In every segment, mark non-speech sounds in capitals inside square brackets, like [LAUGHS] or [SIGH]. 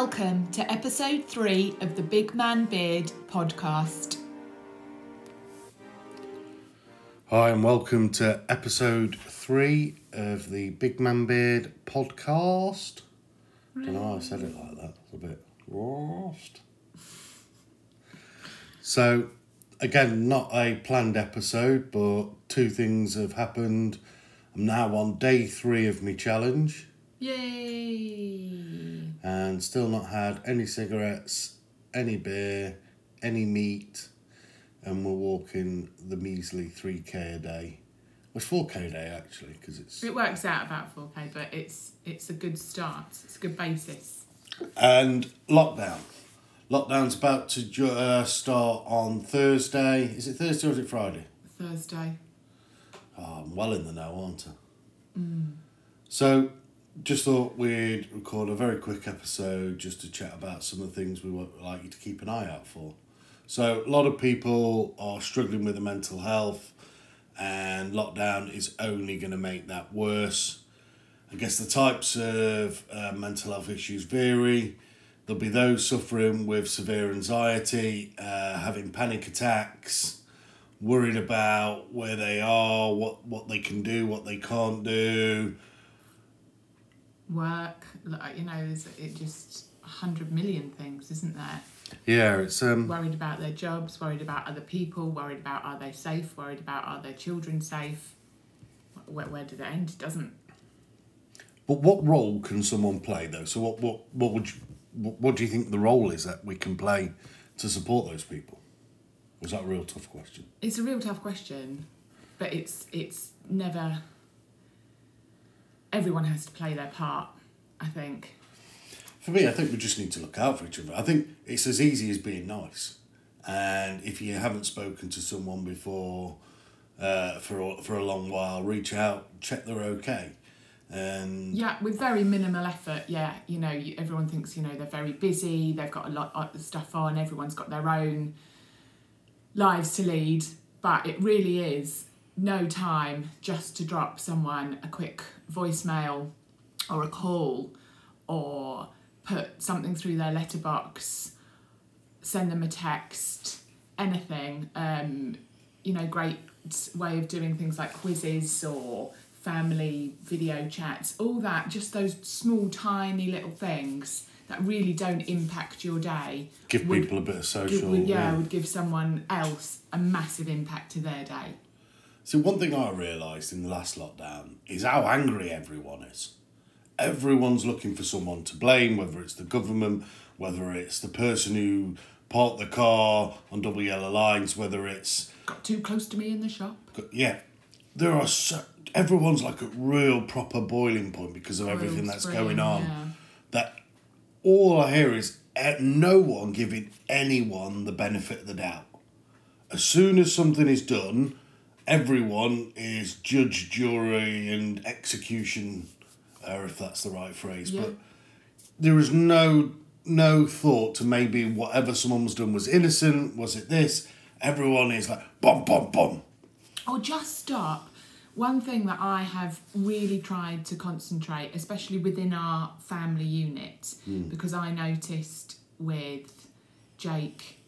welcome to episode three of the Big Man Beard podcast. Hi, and welcome to episode three of the Big Man Beard podcast. don't know why I said it like that. It's a bit lost. So, again, not a planned episode, but two things have happened. I'm now on day three of my challenge Yay! and still not had any cigarettes, any beer, any meat, and we're walking the measly 3k a day. Well, it's 4k a day actually, because it's. It works out about 4k, but it's it's a good start. It's a good basis. And lockdown. Lockdown's about to ju- uh, start on Thursday. Is it Thursday or is it Friday? Thursday. Oh, I'm well in the know, aren't I? So, just thought we'd record a very quick episode just to chat about some of the things we would like you to keep an eye out for. So, a lot of people are struggling with their mental health, and lockdown is only going to make that worse. I guess the types of uh, mental health issues vary. There'll be those suffering with severe anxiety, uh, having panic attacks, worried about where they are, what, what they can do, what they can't do. Work. like, You know, there's it just a hundred million things, isn't there? Yeah, it's um. Worried about their jobs, worried about other people, worried about are they safe, worried about are their children safe. Where, where did it end? It doesn't. But what role can someone play though? So what what what would you, what, what do you think the role is that we can play to support those people? Was that a real tough question? It's a real tough question, but it's it's never. Everyone has to play their part. I think. For me, I think we just need to look out for each other. I think it's as easy as being nice, and if you haven't spoken to someone before, uh, for a, for a long while, reach out, check they're okay, and Yeah, with very minimal effort. Yeah, you know, you, everyone thinks you know they're very busy. They've got a lot of stuff on. Everyone's got their own lives to lead, but it really is no time just to drop someone a quick voicemail or a call or put something through their letterbox, send them a text, anything. Um, you know, great way of doing things like quizzes or family video chats, all that, just those small, tiny little things that really don't impact your day. give would- people a bit of Give- social. would, yeah, would give someone else a massive impact to their day. See, one thing I realised in the last lockdown is how angry everyone is. Everyone's looking for someone to blame, whether it's the government, whether it's the person who parked the car on double yellow lines, whether it's Got too close to me in the shop. yeah, there are so everyone's like a real proper boiling point because of everything that's spring, going on. yeah. That all I hear is eh, no one giving anyone the benefit of the doubt. As soon as something is done, everyone is judge, jury, and execution, or if that's the right phrase. Yeah. But there is no no thought to maybe whatever someone was done was innocent. Was it this? Everyone is like bomb, bomb, bomb. Or just stop. One thing that I have really tried to concentrate, especially within our family unit, hmm. because I noticed with Jake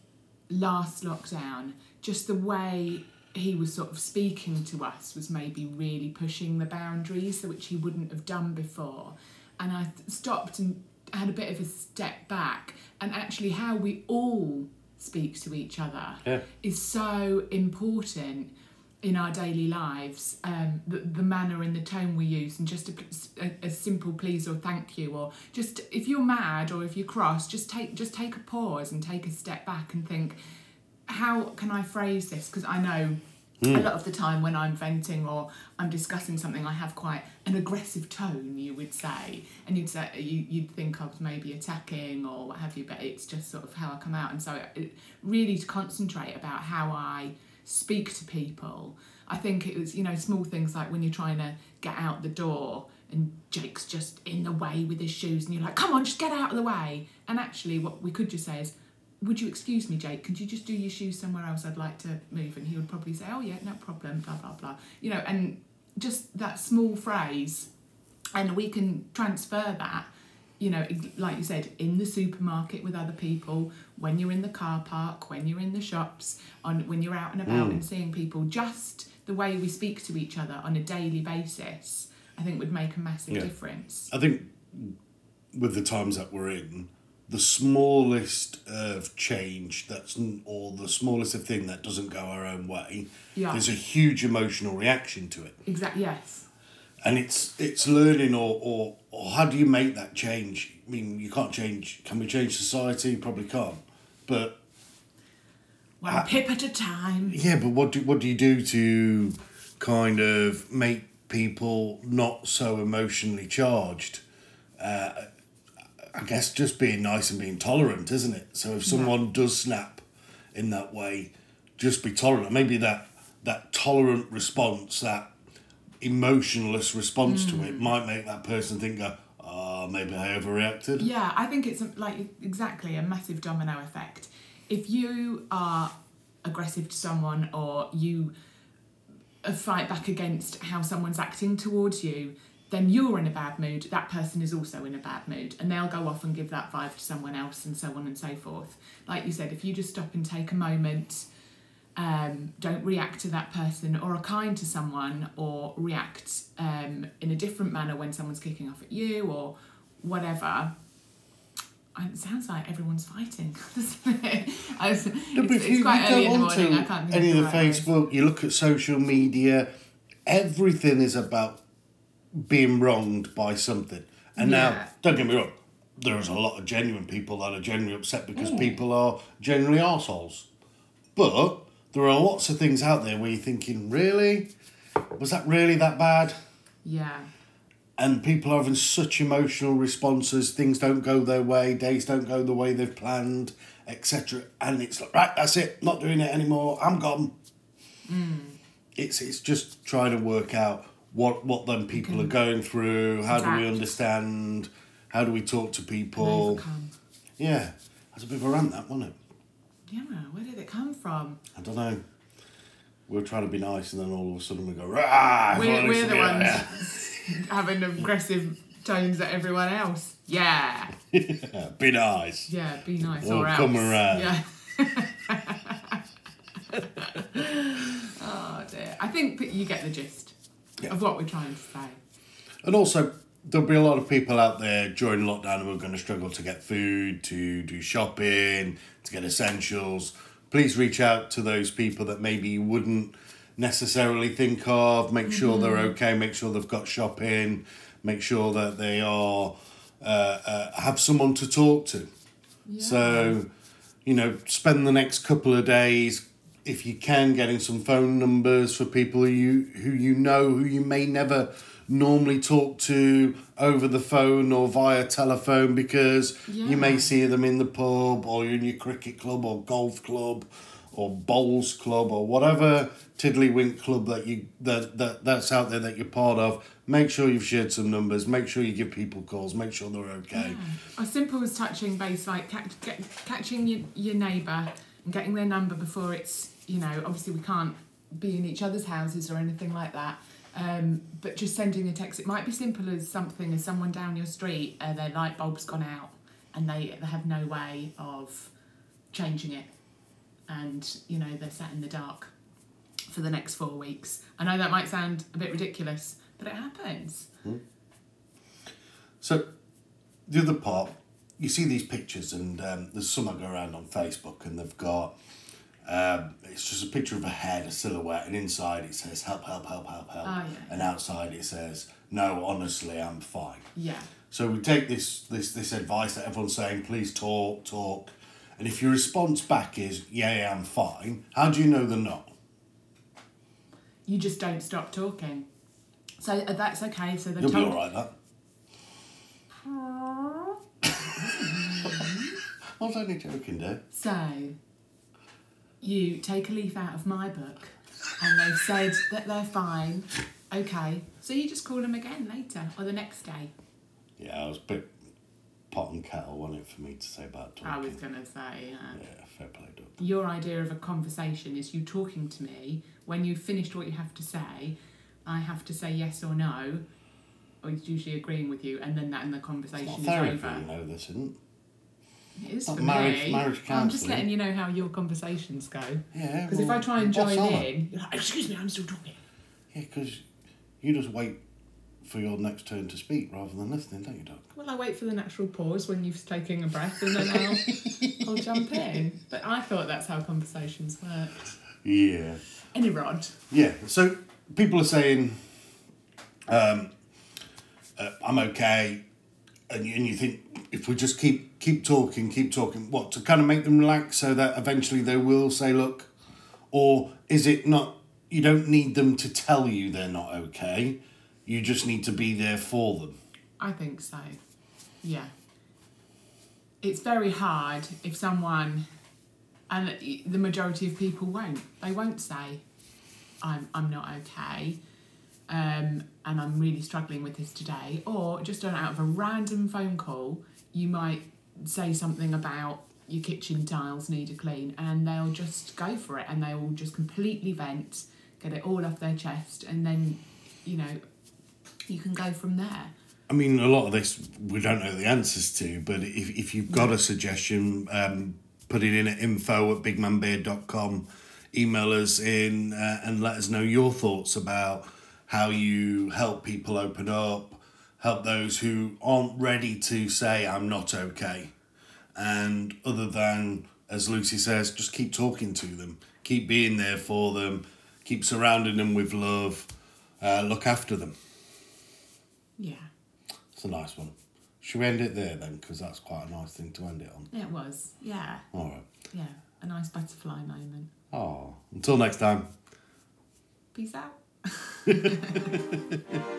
last lockdown, just the way he was sort of speaking to us was maybe really pushing the boundaries, which he wouldn't have done before. And I stopped and had a bit of a step back, and actually, how we all speak to each other Yeah. is so important in our daily lives um, the, the manner and the tone we use and just a, a, a simple please or thank you or just if you're mad or if you're cross just take just take a pause and take a step back and think how can i phrase this because i know Mm. a lot of the time when i'm venting or i'm discussing something i have quite an aggressive tone you would say and you'd say you, you'd think i was maybe attacking or what have you but it's just sort of how i come out and so it, really to concentrate about how i speak to people. I think it was, you know, small things like when you're trying to get out the door and Jake's just in the way with his shoes and you're like, come on, just get out of the way. And actually, what we could just say is, would you excuse me, Jake? Could you just do your shoes somewhere else? I'd like to move. And he would probably say, oh, yeah, no problem, blah, blah, blah. You know, and just that small phrase, and we can transfer that you know, like you said, in the supermarket with other people, when you're in the car park, when you're in the shops, on when you're out and about Mm. and seeing people, just the way we speak to each other on a daily basis, I think would make a massive Yeah. difference. I think with the times that we're in, the smallest of change that's or the smallest of thing that doesn't go our own way, Yeah. there's a huge emotional reaction to it, Exactly. Yes. and it's it's learning or, or or how do you make that change? I mean, you can't change. Can we change society? Probably can't. But One pip at a time. yeah, but what do what do you do to kind of make people not so emotionally charged? Uh, I guess just being nice and being tolerant, isn't it? So if someone does snap in that way, just be tolerant. Maybe that that tolerant response, that emotionless response to it, might make that person think, "Ah, maybe I overreacted." Yeah, I think it's like exactly a massive domino effect. If you are aggressive to someone or you uh, fight back against how someone's acting towards you, then you're in a bad mood. That person is also in a bad mood, and they'll go off and give that vibe to someone else, and so on and so forth. Like you said, if you just stop and take a moment, um, don't react to that person, or are kind to someone, or react um, in a different manner when someone's kicking off at you, or whatever. It sounds like everyone's fighting, doesn't it? Was- No, it's, it's you, quite you early in the morning. I can't think any of the the right. Facebook, you look at social media, everything is about being wronged by something. And Yeah. now, don't get me wrong, there's a lot of genuine people that are genuinely upset because Mm. people are generally assholes. But there are lots of things out there where you're thinking, really? Was that really that bad? Yeah. and people are having such emotional responses things don't go their way days don't go the way they've planned etc and it's like right that's it not doing it anymore i'm gone it's it's just trying to work out what what them people are going through how do we understand how do we talk to people yeah that's a bit of a rant that wasn't it Yeah, where did it come from? i don't know we we're trying to be nice and then all of a sudden we go Rah, We're, we're the ones [LAUGHS] [LAUGHS] having aggressive tones at everyone else. Yeah. Yeah, [LAUGHS] be nice Yeah, be nice or else. come around. Yeah. oh dear. I think you get the gist Yeah. of what we're trying to say. And also, there'll be a lot of people out there during lockdown who are going to struggle to get food, to do shopping, to get essentials. Please reach out to those people that maybe you wouldn't necessarily think of. Make sure they're okay. Make sure they've got shopping. Make sure that they are uh, uh, have someone to talk to. So, you know, spend the next couple of days, if you can, getting some phone numbers for people who you who you know who you may never normally talk to over the phone or via telephone because you may see them in the pub or in your cricket club or golf club or bowls club or whatever tiddlywink club that you that, that that's out there that you're part of. Make sure you've shared some numbers. Make sure you give people calls. Make sure they're okay. As simple as touching base, like catch, get, catching your, your neighbour and getting their number before it's, you know, obviously we can't be in each other's houses or anything like that. Um, but just sending a text, it might be simple as something as someone down your street, uh, their light bulb's gone out and they, they have no way of changing it. And, you know, they're sat in the dark for the next four weeks. I know that might sound a bit ridiculous, but it happens. So, the other part, you see these pictures, and um, there's some that go around on Facebook, and they've got um, it's just a picture of a head, a silhouette, and inside it says help, help, help, help, help, Oh, yeah. and outside it says no, honestly, I'm fine. Yeah. So we take this this this advice that everyone's saying, please talk, talk, and if your response back is yeah, yeah, I'm fine, how do you know they're not? you just don't stop talking. So uh, that's okay. So they've You'll be all right. That I was only joking, Dave. So you take a leaf out of my book, and they've said that they're fine. Okay. So you just call them again later or the next day. Yeah, I was a bit pot and kettle, wasn't it, for me to say about talking? I was gonna say. Uh, Yeah, fair play, Doug. your idea of a conversation is you talking to me when you've finished what you have to say i have to say yes or no or he's usually agreeing with you, and then that and the It's conversation not is therapy, over. you know, this isn't. It is for marriage- me. marriage I'm just letting you know how your conversations go. Yeah. Because if I try and join on in, you're like, excuse me, I'm still talking. Yeah, because you just wait for your next turn to speak rather than listening, don't you, Doc? Well, I wait for the natural pause when you've taken a breath, and then I'll, [LAUGHS] I'll jump in. But I thought that's how conversations worked. Yeah. Any rod. Yeah. So people are saying, um, uh, "I'm okay," and you, and you think if we just keep keep talking, keep talking, what to kind of make them relax so that eventually they will say, "Look," or is it not? You don't need them to tell you they're not okay. You just need to be there for them. I think so. Yeah. It's very hard if someone, and the majority of people won't. They won't say, "I'm I'm not okay," um, and I'm really struggling with this today. Or just out of a random phone call, you might say something about your kitchen tiles need a clean, and they'll just go for it, and they will just completely vent, get it all off their chest, and then, you know, you can go from there. I mean, a lot of this we don't know the answers to, but if, if you've got a suggestion, um, put it in at info at bigmanbeard.com. Email us in uh, and let us know your thoughts about how you help people open up, help those who aren't ready to say, I'm not okay. And other than, as Lucy says, just keep talking to them, keep being there for them, keep surrounding them with love, uh, look after them. Yeah. It's a nice one. Should we end it there then? Because that's quite a nice thing to end it on. It was. Yeah. All right. Yeah. A nice butterfly moment. Oh, until next time. Peace out. Ha ha ha ha ha.